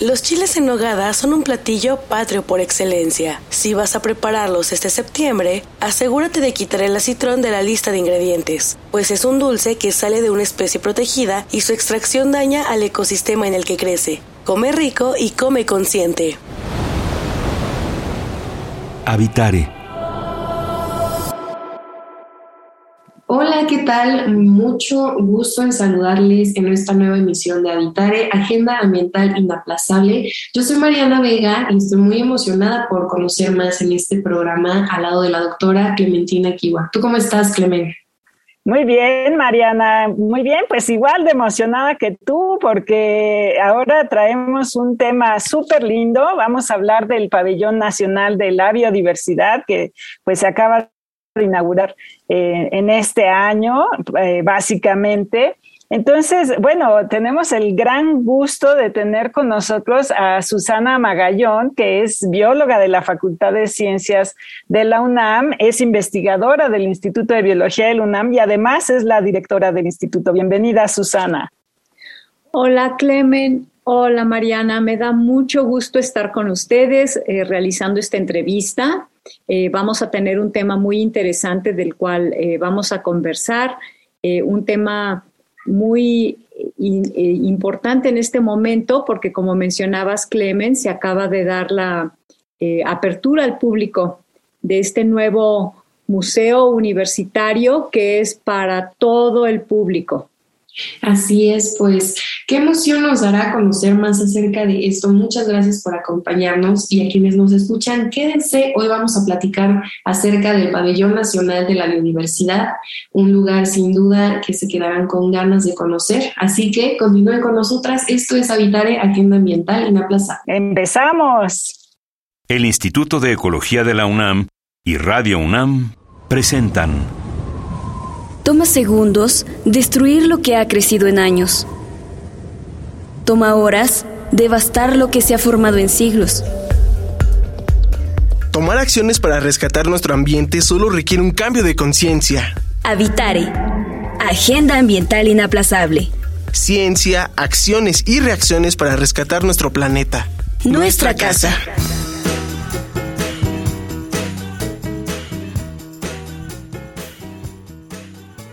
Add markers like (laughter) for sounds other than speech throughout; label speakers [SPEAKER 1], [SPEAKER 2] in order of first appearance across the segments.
[SPEAKER 1] Los chiles en nogada son un platillo patrio por excelencia. Si vas a prepararlos este septiembre, asegúrate de quitar el acitrón de la lista de ingredientes, pues es un dulce que sale de una especie protegida y su extracción daña al ecosistema en el que crece. Come rico y come consciente.
[SPEAKER 2] Habitare
[SPEAKER 3] ¿qué tal? Mucho gusto en saludarles en esta nueva emisión de Habitare, Agenda Ambiental Inaplazable. Yo soy Mariana Vega y estoy muy emocionada por conocer más en este programa al lado de la doctora Clementina Kiwa. ¿Tú cómo estás, Clemen?
[SPEAKER 4] Muy bien, Mariana. Muy bien, pues igual de emocionada que tú, porque ahora traemos un tema súper lindo. Vamos a hablar del Pabellón Nacional de la Biodiversidad, que pues se acaba inaugurar eh, en este año, eh, básicamente. Entonces, bueno, tenemos el gran gusto de tener con nosotros a Susana Magallón, que es bióloga de la Facultad de Ciencias de la UNAM, es investigadora del Instituto de Biología del UNAM y además es la directora del instituto. Bienvenida, Susana.
[SPEAKER 5] Hola, Clemen. Hola, Mariana. Me da mucho gusto estar con ustedes eh, realizando esta entrevista. Eh, vamos a tener un tema muy interesante del cual eh, vamos a conversar, eh, un tema muy importante en este momento porque como mencionabas, Clemen, se acaba de dar la apertura al público de este nuevo museo universitario que es para todo el público.
[SPEAKER 3] Así es, pues qué emoción nos dará conocer más acerca de esto. Muchas gracias por acompañarnos y a quienes nos escuchan, quédense. Hoy vamos a platicar acerca del Pabellón Nacional de la Biodiversidad, un lugar sin duda que se quedarán con ganas de conocer. Así que continúen con nosotras. Esto es Habitare Agenda Ambiental en Plaza.
[SPEAKER 4] ¡Empezamos!
[SPEAKER 2] El Instituto de Ecología de la UNAM y Radio UNAM presentan
[SPEAKER 6] Toma segundos destruir lo que ha crecido en años. Toma horas devastar lo que se ha formado en siglos.
[SPEAKER 7] Tomar acciones para rescatar nuestro ambiente solo requiere un cambio de conciencia.
[SPEAKER 6] Habitare. Agenda ambiental inaplazable.
[SPEAKER 7] Ciencia, acciones y reacciones para rescatar nuestro planeta.
[SPEAKER 6] Nuestra, casa.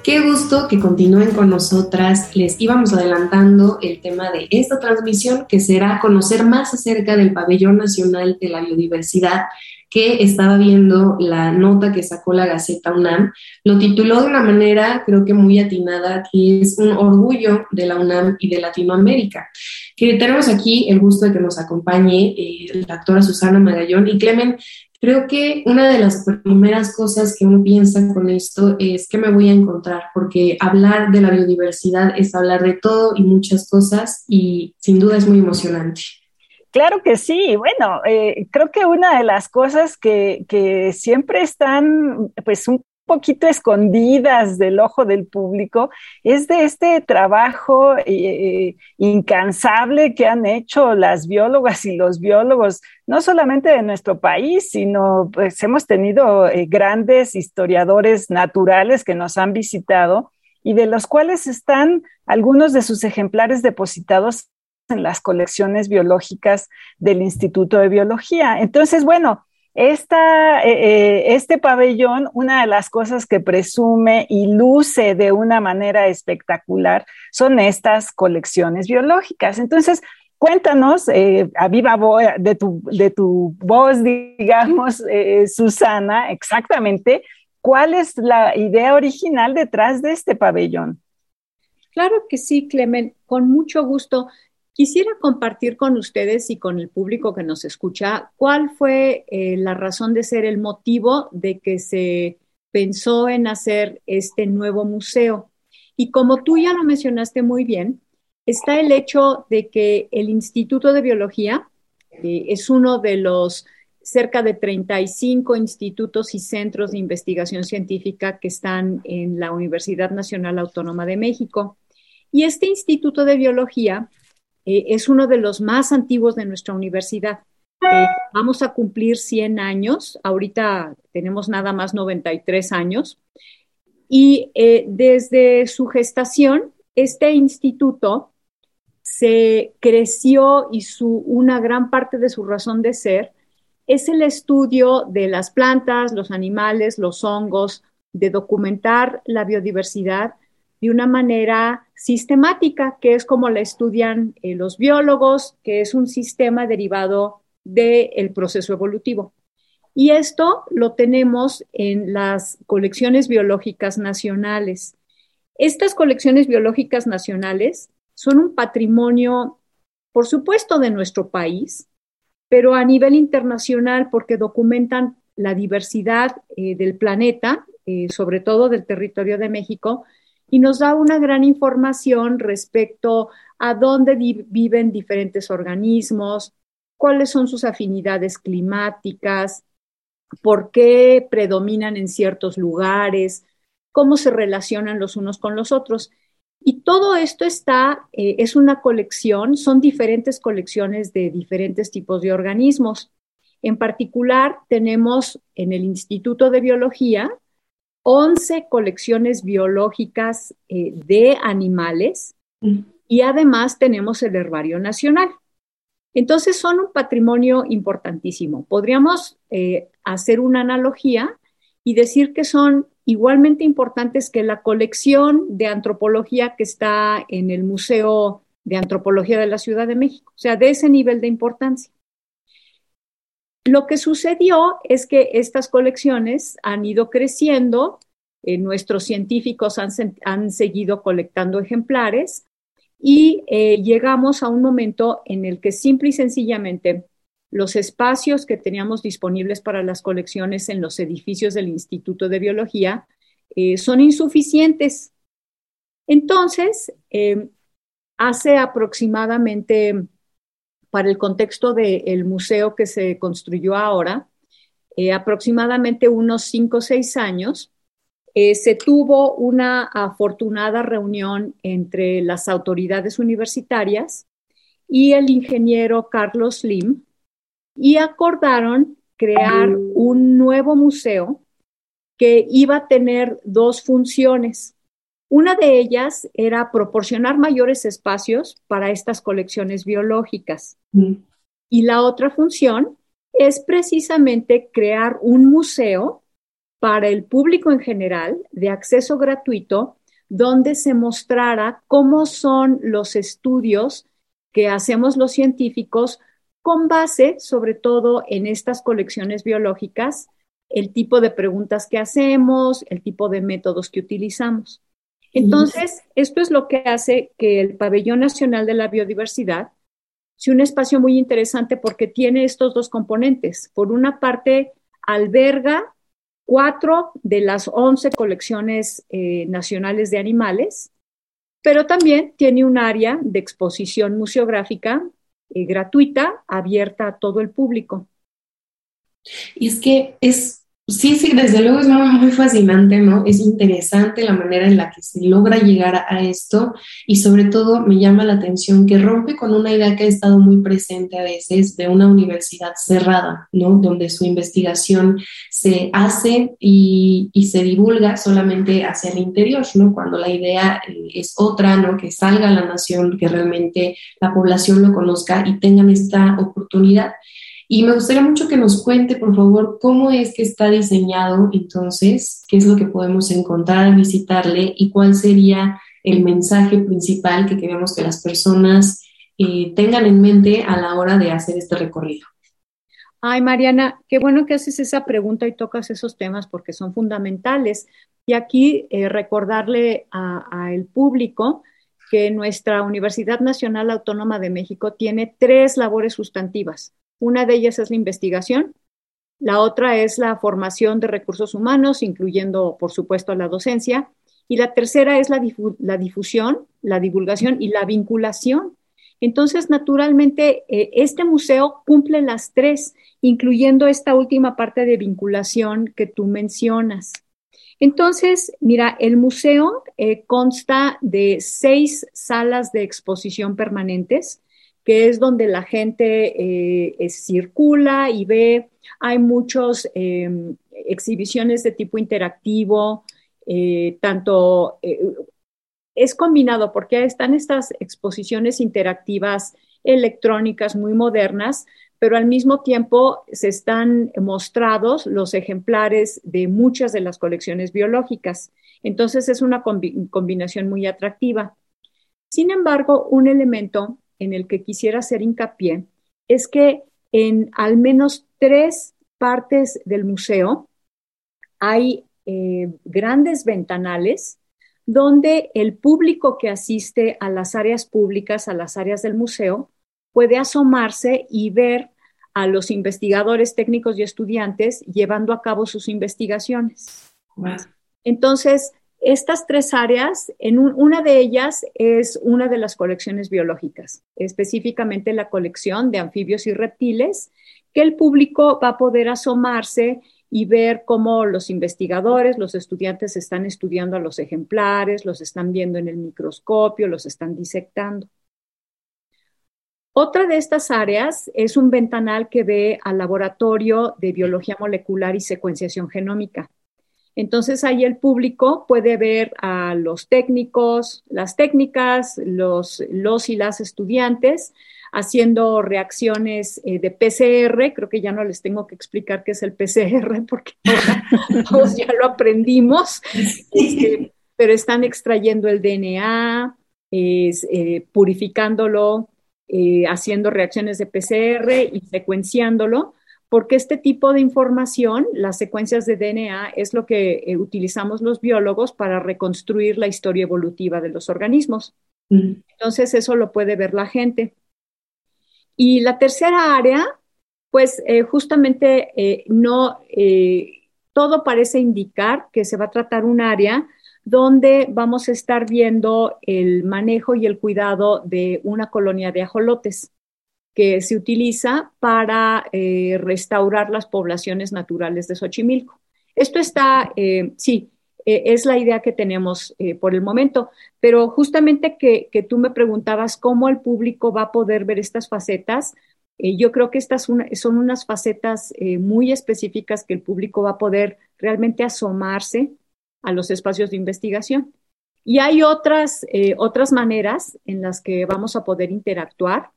[SPEAKER 3] Qué gusto que continúen con nosotras. Les íbamos adelantando el tema de esta transmisión, que será conocer más acerca del Pabellón Nacional de la Biodiversidad, que estaba viendo la nota que sacó la Gaceta UNAM. Lo tituló de una manera, creo que muy atinada, que es un orgullo de la UNAM y de Latinoamérica. Que tenemos aquí el gusto de que nos acompañe eh, la doctora Susana Magallón y Clemen. Creo que una de las primeras cosas que uno piensa con esto es que me voy a encontrar, porque hablar de la biodiversidad es hablar de todo y muchas cosas y sin duda es muy emocionante.
[SPEAKER 4] Claro que sí. Bueno, eh, creo que una de las cosas que, que siempre están pues un poquito escondidas del ojo del público es de este trabajo eh, incansable que han hecho las biólogas y los biólogos, no solamente de nuestro país, sino pues hemos tenido eh, grandes historiadores naturales que nos han visitado y de los cuales están algunos de sus ejemplares depositados en las colecciones biológicas del Instituto de Biología. Entonces, bueno, eh, eh, este pabellón, una de las cosas que presume y luce de una manera espectacular son estas colecciones biológicas. Entonces, cuéntanos, eh, a viva voz, de tu, de tu voz, (laughs) digamos, Susana, exactamente, ¿cuál es la idea original detrás de este pabellón?
[SPEAKER 5] Claro que sí, Clemen, con mucho gusto. Quisiera compartir con ustedes y con el público que nos escucha cuál fue eh, la razón de ser, el motivo de que se pensó en hacer este nuevo museo. Y como tú ya lo mencionaste muy bien, está el hecho de que el Instituto de Biología es uno de los cerca de 35 institutos y centros de investigación científica que están en la Universidad Nacional Autónoma de México. Y este Instituto de Biología eh, es uno de los más antiguos de nuestra universidad. Eh, vamos a cumplir 100 años, ahorita tenemos nada más 93 años, y eh, desde su gestación, este instituto se creció y su, una gran parte de su razón de ser es el estudio de las plantas, los animales, los hongos, de documentar la biodiversidad de una manera sistemática, que es como la estudian eh, los biólogos, que es un sistema derivado del proceso evolutivo. Y esto lo tenemos en las colecciones biológicas nacionales. Estas colecciones biológicas nacionales son un patrimonio, por supuesto, de nuestro país, pero a nivel internacional porque documentan la diversidad eh, del planeta, eh, sobre todo del territorio de México, y nos da una gran información respecto a dónde viven diferentes organismos, cuáles son sus afinidades climáticas, por qué predominan en ciertos lugares, cómo se relacionan los unos con los otros. Y todo esto está, eh, es una colección, son diferentes colecciones de diferentes tipos de organismos. En particular, tenemos en el Instituto de Biología 11 colecciones biológicas eh, de animales mm. y además tenemos el Herbario Nacional. Entonces son un patrimonio importantísimo. Podríamos eh, hacer una analogía y decir que son igualmente importantes que la colección de antropología que está en el Museo de Antropología de la Ciudad de México, o sea, de ese nivel de importancia. Lo que sucedió es que estas colecciones han ido creciendo, eh, nuestros científicos han, seguido colectando ejemplares y eh, llegamos a un momento en el que simple y sencillamente los espacios que teníamos disponibles para las colecciones en los edificios del Instituto de Biología eh, son insuficientes. Entonces, hace aproximadamente, para el contexto del museo que se construyó ahora, eh, aproximadamente unos cinco o seis años, eh, se tuvo una afortunada reunión entre las autoridades universitarias y el ingeniero Carlos Lim, y acordaron crear un nuevo museo que iba a tener dos funciones. Una de ellas era proporcionar mayores espacios para estas colecciones biológicas. Mm. Y la otra función es precisamente crear un museo para el público en general de acceso gratuito donde se mostrara cómo son los estudios que hacemos los científicos con base sobre todo en estas colecciones biológicas, el tipo de preguntas que hacemos, el tipo de métodos que utilizamos. Entonces, esto es lo que hace que el Pabellón Nacional de la Biodiversidad sea un espacio muy interesante porque tiene estos dos componentes. Por una parte, alberga cuatro de las once colecciones eh, nacionales de animales, pero también tiene un área de exposición museográfica eh, gratuita, abierta a todo el público.
[SPEAKER 3] Y es que es, sí, sí, desde luego es muy fascinante, ¿no? Es interesante la manera en la que se logra llegar a esto y sobre todo me llama la atención que rompe con una idea que ha estado muy presente a veces de una universidad cerrada, ¿no? Donde su investigación se hace y, se divulga solamente hacia el interior, ¿no? Cuando la idea eh, es otra, ¿no? Que salga a la nación, que realmente la población lo conozca y tengan esta oportunidad. Y me gustaría mucho que nos cuente, por favor, cómo es que está diseñado entonces, qué es lo que podemos encontrar visitarle y cuál sería el mensaje principal que queremos que las personas eh, tengan en mente a la hora de hacer este recorrido.
[SPEAKER 5] Ay, Mariana, qué bueno que haces esa pregunta y tocas esos temas porque son fundamentales. Y aquí eh, recordarle al público que nuestra Universidad Nacional Autónoma de México tiene tres labores sustantivas. Una de ellas es la investigación, la otra es la formación de recursos humanos, incluyendo, por supuesto, la docencia, y la tercera es la, difusión, la divulgación y la vinculación. Entonces, naturalmente, eh, este museo cumple las tres, incluyendo esta última parte de vinculación que tú mencionas. Entonces, mira, el museo eh, consta de seis salas de exposición permanentes, que es donde la gente eh, circula y ve. Hay muchas em, exhibiciones de tipo interactivo, tanto es combinado porque están estas exposiciones interactivas electrónicas muy modernas, pero al mismo tiempo se están mostrados los ejemplares de muchas de las colecciones biológicas. Entonces es una combinación muy atractiva. Sin embargo, un elemento en el que quisiera hacer hincapié es que en al menos tres partes del museo hay eh, grandes ventanales donde el público que asiste a las áreas públicas, a las áreas del museo, puede asomarse y ver a los investigadores técnicos y estudiantes llevando a cabo sus investigaciones. Entonces, estas tres áreas, en una de ellas es una de las colecciones biológicas, específicamente la colección de anfibios y reptiles, que el público va a poder asomarse y ver cómo los investigadores, los estudiantes están estudiando a los ejemplares, los están viendo en el microscopio, los están disectando. Otra de estas áreas es un ventanal que ve al laboratorio de biología molecular y secuenciación genómica. Entonces ahí el público puede ver a los técnicos, las técnicas, los, los y las estudiantes haciendo reacciones eh, de PCR. Creo que ya no les tengo que explicar qué es el PCR (laughs) porque todos ya lo aprendimos, este, pero están extrayendo el DNA, eh, purificándolo, eh, haciendo reacciones de PCR y secuenciándolo porque este tipo de información, las secuencias de DNA, es lo que utilizamos los biólogos para reconstruir la historia evolutiva de los organismos. Mm. Entonces, eso lo puede ver la gente. Y la tercera área, pues eh, justamente eh, no, eh, todo parece indicar que se va a tratar un área donde vamos a estar viendo el manejo y el cuidado de una colonia de ajolotes que se utiliza para restaurar las poblaciones naturales de Xochimilco. Esto está, sí, es la idea que tenemos por el momento, pero justamente que, tú me preguntabas cómo el público va a poder ver estas facetas, eh, yo creo que estas son unas facetas eh, muy específicas que el público va a poder realmente asomarse a los espacios de investigación. Y hay otras, eh, otras maneras en las que vamos a poder interactuar,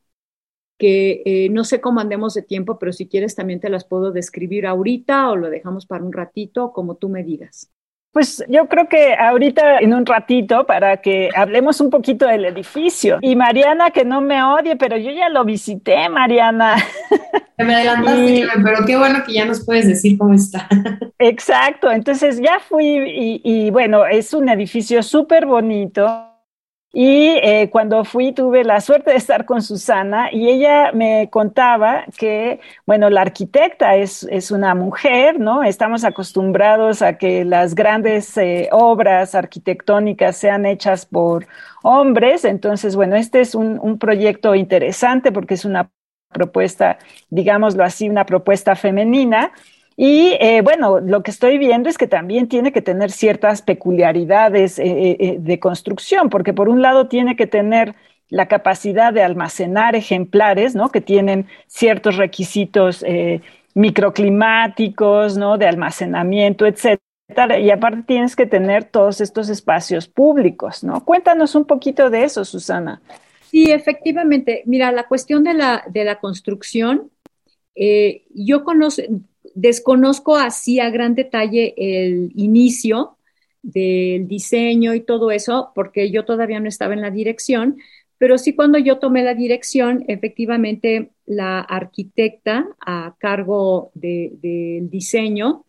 [SPEAKER 5] que no sé cómo andemos de tiempo, pero si quieres también te las puedo describir ahorita o lo dejamos para un ratito, como tú me digas.
[SPEAKER 4] Pues yo creo que ahorita en un ratito para que hablemos un poquito del edificio. Y Mariana, que no me odie, pero yo ya lo visité, Mariana. (laughs)
[SPEAKER 3] Me adelantaste, pero qué bueno que ya nos puedes decir cómo está. (laughs)
[SPEAKER 4] Exacto, entonces ya fui y, y bueno, es un edificio súper bonito y eh, cuando fui tuve la suerte de estar con Susana y ella me contaba que, bueno, la arquitecta es, es una mujer, ¿no? Estamos acostumbrados a que las grandes eh, obras arquitectónicas sean hechas por hombres. Entonces, bueno, este es un, un proyecto interesante porque es una propuesta, digámoslo así, una propuesta femenina y eh, bueno, lo que estoy viendo es que también tiene que tener ciertas peculiaridades eh, eh, de construcción, porque por un lado tiene que tener la capacidad de almacenar ejemplares, ¿no? Que tienen ciertos requisitos microclimáticos, ¿no? De almacenamiento, etcétera. Y aparte tienes que tener todos estos espacios públicos, ¿no? Cuéntanos un poquito de eso, Susana.
[SPEAKER 5] Sí, efectivamente. Mira, la cuestión de la, de la construcción, yo conozco, Desconozco así a gran detalle el inicio del diseño y todo eso, porque yo todavía no estaba en la dirección, pero sí cuando yo tomé la dirección, efectivamente la arquitecta a cargo del diseño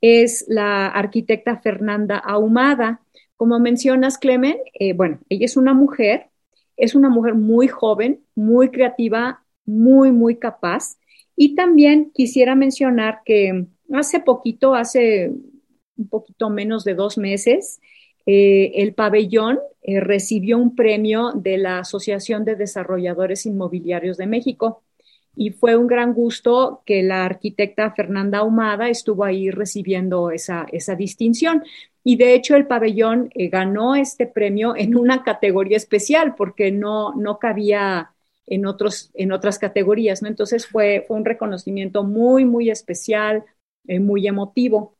[SPEAKER 5] es la arquitecta Fernanda Ahumada. Como mencionas, Clemen, eh, bueno, ella es una mujer, es una mujer muy joven, muy creativa, muy, muy capaz. Y también quisiera mencionar que hace poquito, hace un poquito menos de dos meses, eh, el pabellón eh, recibió un premio de la Asociación de Desarrolladores Inmobiliarios de México y fue un gran gusto que la arquitecta Fernanda Ahumada estuvo ahí recibiendo esa, esa distinción. Y de hecho el pabellón eh, ganó este premio en una categoría especial porque no, no cabía en, otros, en otras categorías, ¿no? Entonces fue, fue un reconocimiento muy, muy especial, muy emotivo.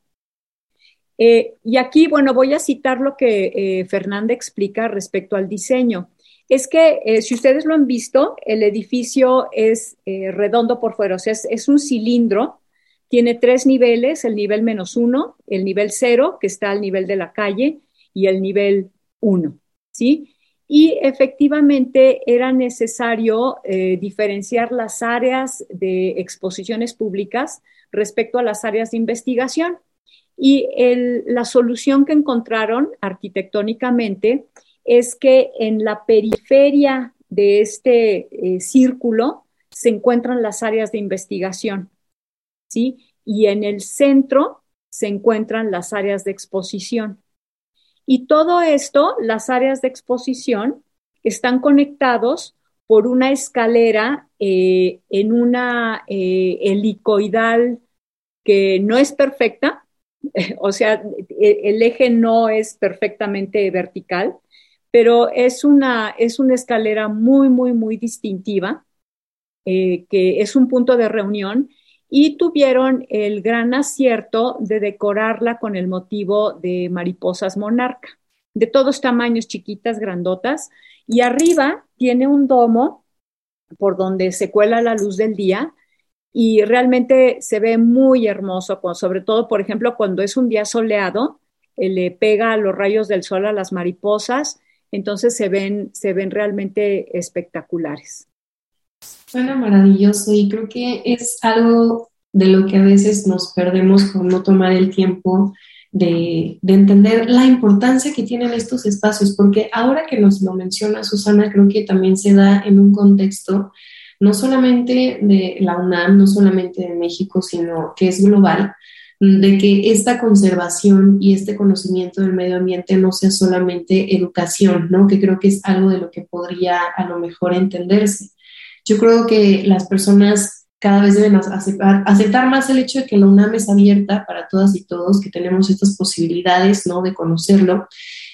[SPEAKER 5] Eh, y aquí, bueno, voy a citar lo que eh, Fernanda explica respecto al diseño. Es que, eh, si ustedes lo han visto, el edificio es redondo por fuera, o sea, es, un cilindro, tiene tres niveles, el nivel menos uno, el nivel cero, que está al nivel de la calle, y el nivel uno, ¿sí? Y efectivamente era necesario diferenciar las áreas de exposiciones públicas respecto a las áreas de investigación. Y la solución que encontraron arquitectónicamente es que en la periferia de este eh, círculo se encuentran las áreas de investigación, ¿sí? Y en el centro se encuentran las áreas de exposición. Y todo esto, las áreas de exposición, están conectados por una escalera eh, en una eh, helicoidal que no es perfecta, (laughs) o sea, e, el eje no es perfectamente vertical, pero es una, es una escalera muy, muy, muy distintiva, eh, que es un punto de reunión y tuvieron el gran acierto de decorarla con el motivo de mariposas monarca, de todos tamaños, chiquitas, grandotas, y arriba tiene un domo por donde se cuela la luz del día y realmente se ve muy hermoso, sobre todo, por ejemplo, cuando es un día soleado, eh, le pega los rayos del sol a las mariposas, entonces se ven, se ven realmente espectaculares.
[SPEAKER 3] Suena maravilloso y creo que es algo de lo que a veces nos perdemos por no tomar el tiempo de, de, entender la importancia que tienen estos espacios, porque ahora que nos lo menciona Susana, creo que también se da en un contexto no solamente de la UNAM, no solamente de México, sino que es global, de que esta conservación y este conocimiento del medio ambiente no sea solamente educación, ¿no? Que creo que es algo de lo que podría a lo mejor entenderse. Yo creo que las personas cada vez deben aceptar, aceptar, más el hecho de que la UNAM es abierta para todas y todos, que tenemos estas posibilidades, ¿no? De conocerlo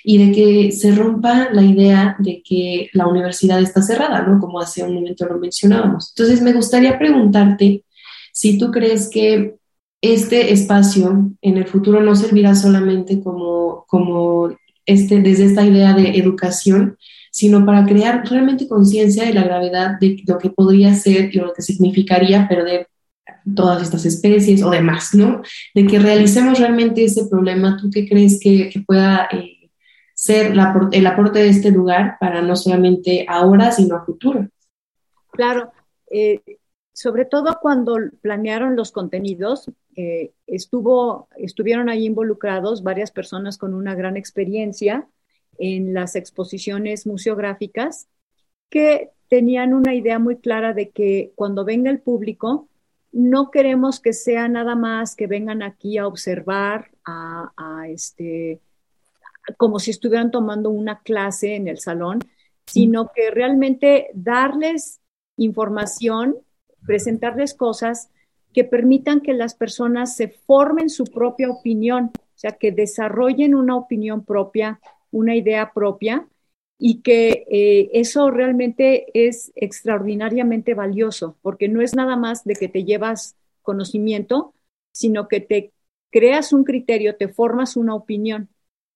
[SPEAKER 3] y de que se rompa la idea de que la universidad está cerrada, ¿no? Como hace un momento lo mencionábamos. Entonces, me gustaría preguntarte si tú crees que este espacio en el futuro no servirá solamente como, como este, desde esta idea de educación, sino para crear realmente conciencia de la gravedad de lo que podría ser y lo que significaría perder todas estas especies o demás, ¿no? De que realicemos realmente ese problema. ¿Tú qué crees que, pueda eh, ser el aporte de este lugar para no solamente ahora, sino a futuro.
[SPEAKER 5] Claro, eh, sobre todo cuando planearon los contenidos, eh, estuvo, estuvieron ahí involucrados varias personas con una gran experiencia en las exposiciones museográficas que tenían una idea muy clara de que cuando venga el público, no queremos que sea nada más que vengan aquí a observar, a, a este, como si estuvieran tomando una clase en el salón, sino que realmente darles información, presentarles cosas que permitan que las personas se formen su propia opinión, o sea, que desarrollen una opinión propia, una idea propia y que eh, eso realmente es extraordinariamente valioso, porque no es nada más de que te llevas conocimiento, sino que te creas un criterio, te formas una opinión.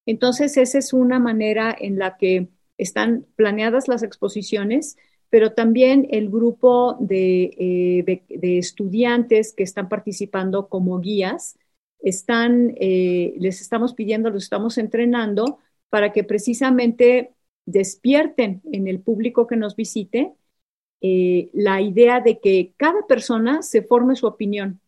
[SPEAKER 5] Entonces, esa es una manera en la que están planeadas las exposiciones, pero también el grupo de, eh, estudiantes que están participando como guías, están, eh, les estamos pidiendo, los estamos entrenando para que precisamente despierten en el público que nos visite eh, la idea de que cada persona se forme su opinión.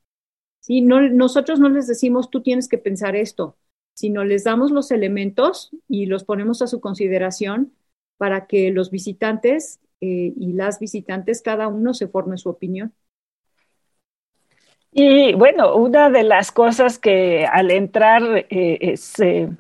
[SPEAKER 5] ¿sí? No, nosotros no les decimos, tú tienes que pensar esto, sino les damos los elementos y los ponemos a su consideración para que los visitantes eh, y las visitantes, cada uno se forme su opinión.
[SPEAKER 4] Y bueno, una de las cosas que al entrar eh, es, eh,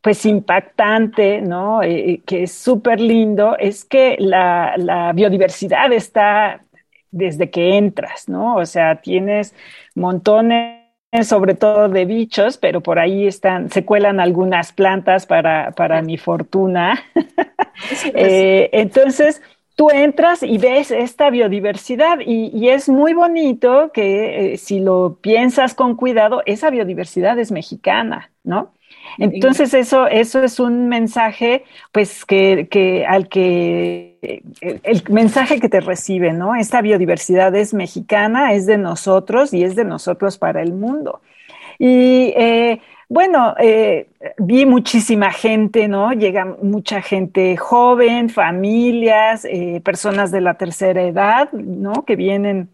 [SPEAKER 4] pues impactante, ¿no? Eh, que es súper lindo, es que la, la, biodiversidad está desde que entras, ¿no? O sea, tienes montones sobre todo de bichos, pero por ahí están, se cuelan algunas plantas para, para mi fortuna. (laughs) eh, entonces, tú entras y ves esta biodiversidad y, y es muy bonito que eh, si lo piensas con cuidado, esa biodiversidad es mexicana, ¿no? Entonces eso, eso es un mensaje, pues que, que al que el, mensaje que te recibe, ¿no? Esta biodiversidad es mexicana, es de nosotros y es de nosotros para el mundo. Y eh, bueno, eh, vi muchísima gente, ¿no? Llega mucha gente joven, familias, eh, personas de la tercera edad, ¿no? Que vienen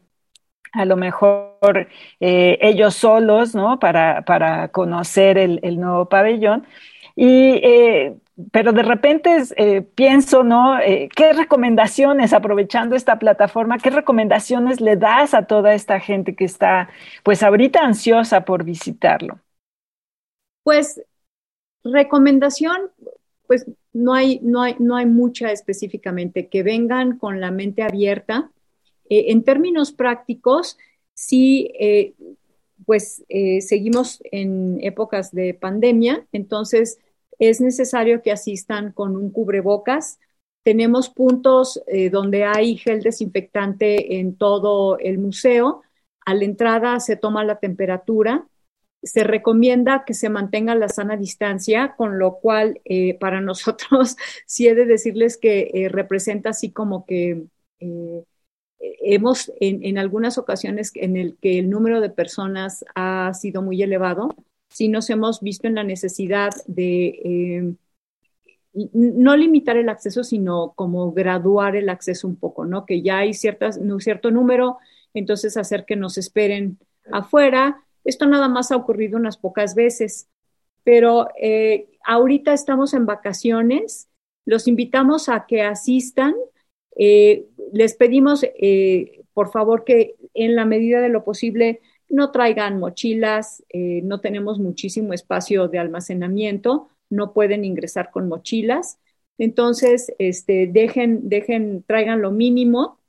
[SPEAKER 4] a lo mejor eh, ellos solos, ¿no? Para, para conocer el, el, nuevo pabellón. Y, eh, pero de repente eh, pienso, ¿no? ¿Qué recomendaciones, aprovechando esta plataforma, qué recomendaciones le das a toda esta gente que está, pues ahorita ansiosa por visitarlo?
[SPEAKER 5] Pues recomendación, pues no hay, no hay, no hay mucha específicamente, que vengan con la mente abierta, eh, en términos prácticos, sí, eh, pues eh, seguimos en épocas de pandemia, entonces es necesario que asistan con un cubrebocas. Tenemos puntos donde hay gel desinfectante en todo el museo. A la entrada se toma la temperatura. Se recomienda que se mantenga la sana distancia, con lo cual para (laughs) nosotros sí he de decirles que representa así como que hemos en, algunas ocasiones en el que el número de personas ha sido muy elevado, sí nos hemos visto en la necesidad de eh, no limitar el acceso, sino como graduar el acceso un poco, ¿no? Que ya hay ciertas, un cierto número, entonces hacer que nos esperen afuera. Esto nada más ha ocurrido unas pocas veces, pero eh, ahorita estamos en vacaciones, los invitamos a que asistan eh, les pedimos, eh, por favor, que en la medida de lo posible no traigan mochilas, eh, no tenemos muchísimo espacio de almacenamiento, no pueden ingresar con mochilas. Entonces, este, dejen, dejen, traigan lo mínimo.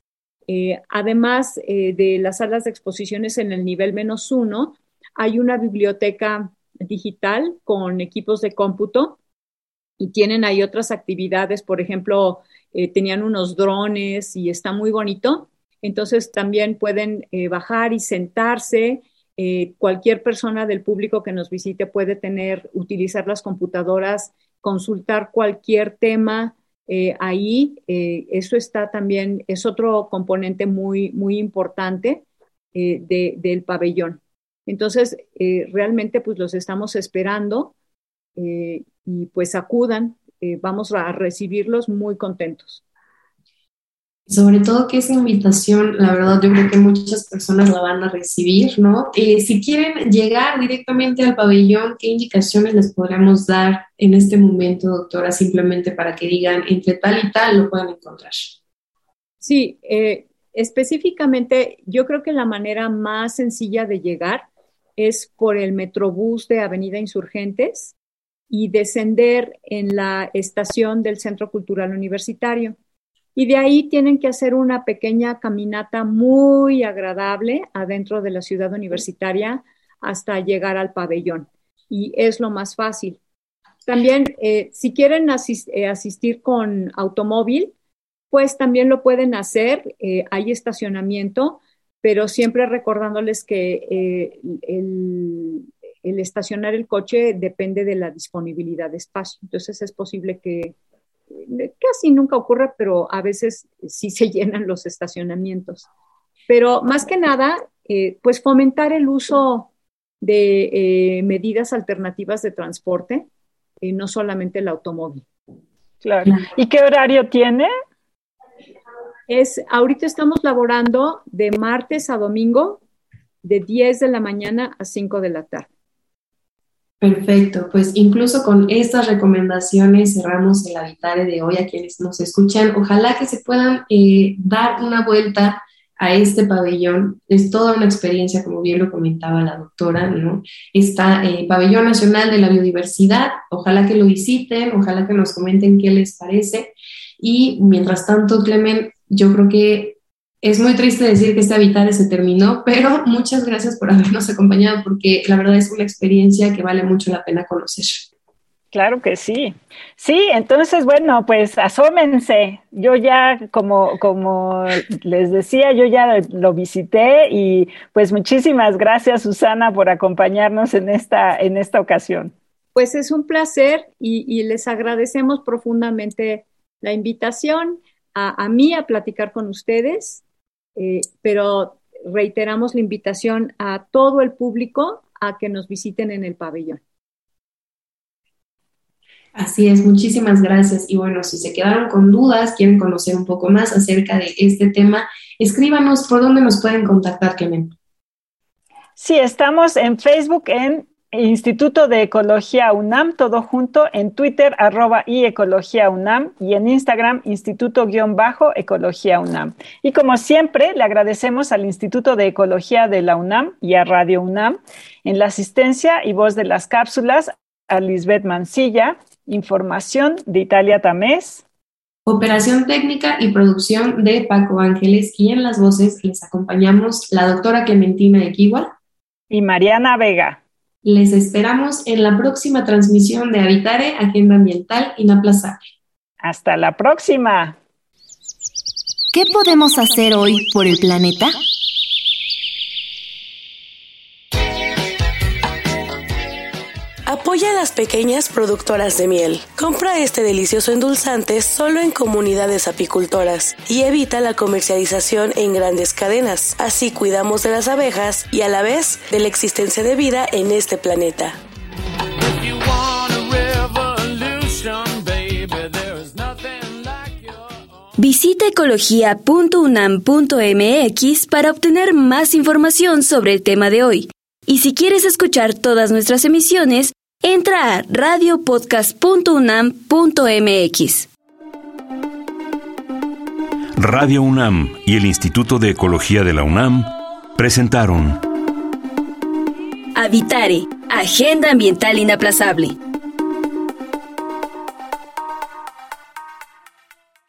[SPEAKER 5] además de las salas de exposiciones en el nivel menos uno, hay una biblioteca digital con equipos de cómputo y tienen ahí otras actividades, por ejemplo, eh, tenían unos drones y está muy bonito. Entonces también pueden eh, bajar y sentarse. Eh, cualquier persona del público que nos visite puede tener, utilizar las computadoras, consultar cualquier tema ahí. eso está también, es otro componente muy, muy importante del pabellón. Entonces, realmente pues los estamos esperando y pues acudan, eh, vamos a recibirlos muy contentos.
[SPEAKER 3] Sobre todo que esa invitación, la verdad, yo creo que muchas personas la van a recibir, ¿no? Eh, si quieren llegar directamente al pabellón, ¿qué indicaciones les podríamos dar en este momento, doctora, simplemente para que digan entre tal y tal lo pueden encontrar?
[SPEAKER 5] Sí, eh, específicamente yo creo que la manera más sencilla de llegar es por el Metrobús de Avenida Insurgentes y descender en la estación del Centro Cultural Universitario. Y de ahí tienen que hacer una pequeña caminata muy agradable adentro de la ciudad universitaria hasta llegar al pabellón. Y es lo más fácil. También, eh, si quieren eh, asistir con automóvil, pues también lo pueden hacer. Eh, hay estacionamiento, pero siempre recordándoles que el, el estacionar el coche depende de la disponibilidad de espacio. Entonces es posible que eh, casi nunca ocurra, pero a veces sí se (laughs) llenan los estacionamientos. Pero más que nada, eh, pues fomentar el uso de eh, medidas alternativas de transporte, no solamente el automóvil.
[SPEAKER 4] Claro. ¿Y qué horario tiene?
[SPEAKER 5] Es, ahorita estamos laborando de martes a domingo, de 10 de la mañana a 5 de la tarde.
[SPEAKER 3] Perfecto, pues incluso con estas recomendaciones cerramos el habitare de hoy a quienes nos escuchan. Ojalá que se puedan eh, dar una vuelta a este pabellón. Es toda una experiencia, como bien lo comentaba la doctora, ¿no? Está eh, Pabellón Nacional de la Biodiversidad, ojalá que lo visiten, ojalá que nos comenten qué les parece. Y mientras tanto, Clemen, yo creo que es muy triste decir que este Habitare se terminó, pero (laughs) muchas gracias por habernos acompañado porque la verdad es una experiencia que vale mucho la pena conocer.
[SPEAKER 4] Claro que sí. Sí, entonces, bueno, pues asómense. Yo ya, como, como les decía, yo ya lo visité y pues muchísimas gracias, Susana, por acompañarnos en esta, en esta ocasión.
[SPEAKER 5] Pues es un placer y, les agradecemos profundamente la invitación a, mí a platicar con ustedes, eh, pero reiteramos la invitación a todo el público a que nos visiten en el pabellón.
[SPEAKER 3] Así es, muchísimas gracias. Y bueno, si se quedaron con dudas, quieren conocer un poco más acerca de este tema, escríbanos por dónde nos pueden contactar, Clemen.
[SPEAKER 4] Sí, estamos en Facebook en Instituto de Ecología UNAM, todo junto, en Twitter, arroba y Ecología UNAM, y en Instagram, Instituto-Ecología UNAM. Y como siempre, le agradecemos al Instituto de Ecología de la UNAM y a Radio UNAM en la asistencia y voz de las cápsulas a Lisbeth Mancilla, Información de Italia Tamés.
[SPEAKER 3] Operación técnica y producción de Paco Ángeles y en las voces les acompañamos la doctora Clementina Equigua
[SPEAKER 4] y Mariana Vega.
[SPEAKER 3] Les esperamos en la próxima transmisión de Habitare, Agenda Ambiental Inaplazable.
[SPEAKER 4] Hasta la próxima.
[SPEAKER 6] ¿Qué podemos hacer hoy por el planeta?
[SPEAKER 1] Apoya a las pequeñas productoras de miel. Compra este delicioso endulzante solo en comunidades apicultoras y evita la comercialización en grandes cadenas. Así cuidamos de las abejas y a la vez de la existencia de vida en este planeta.
[SPEAKER 6] Visita ecología.unam.mx para obtener más información sobre el tema de hoy. Y si quieres escuchar todas nuestras emisiones, entra a radiopodcast.unam.mx.
[SPEAKER 2] Radio UNAM y el Instituto de Ecología de la UNAM presentaron
[SPEAKER 6] Habitare, Agenda Ambiental Inaplazable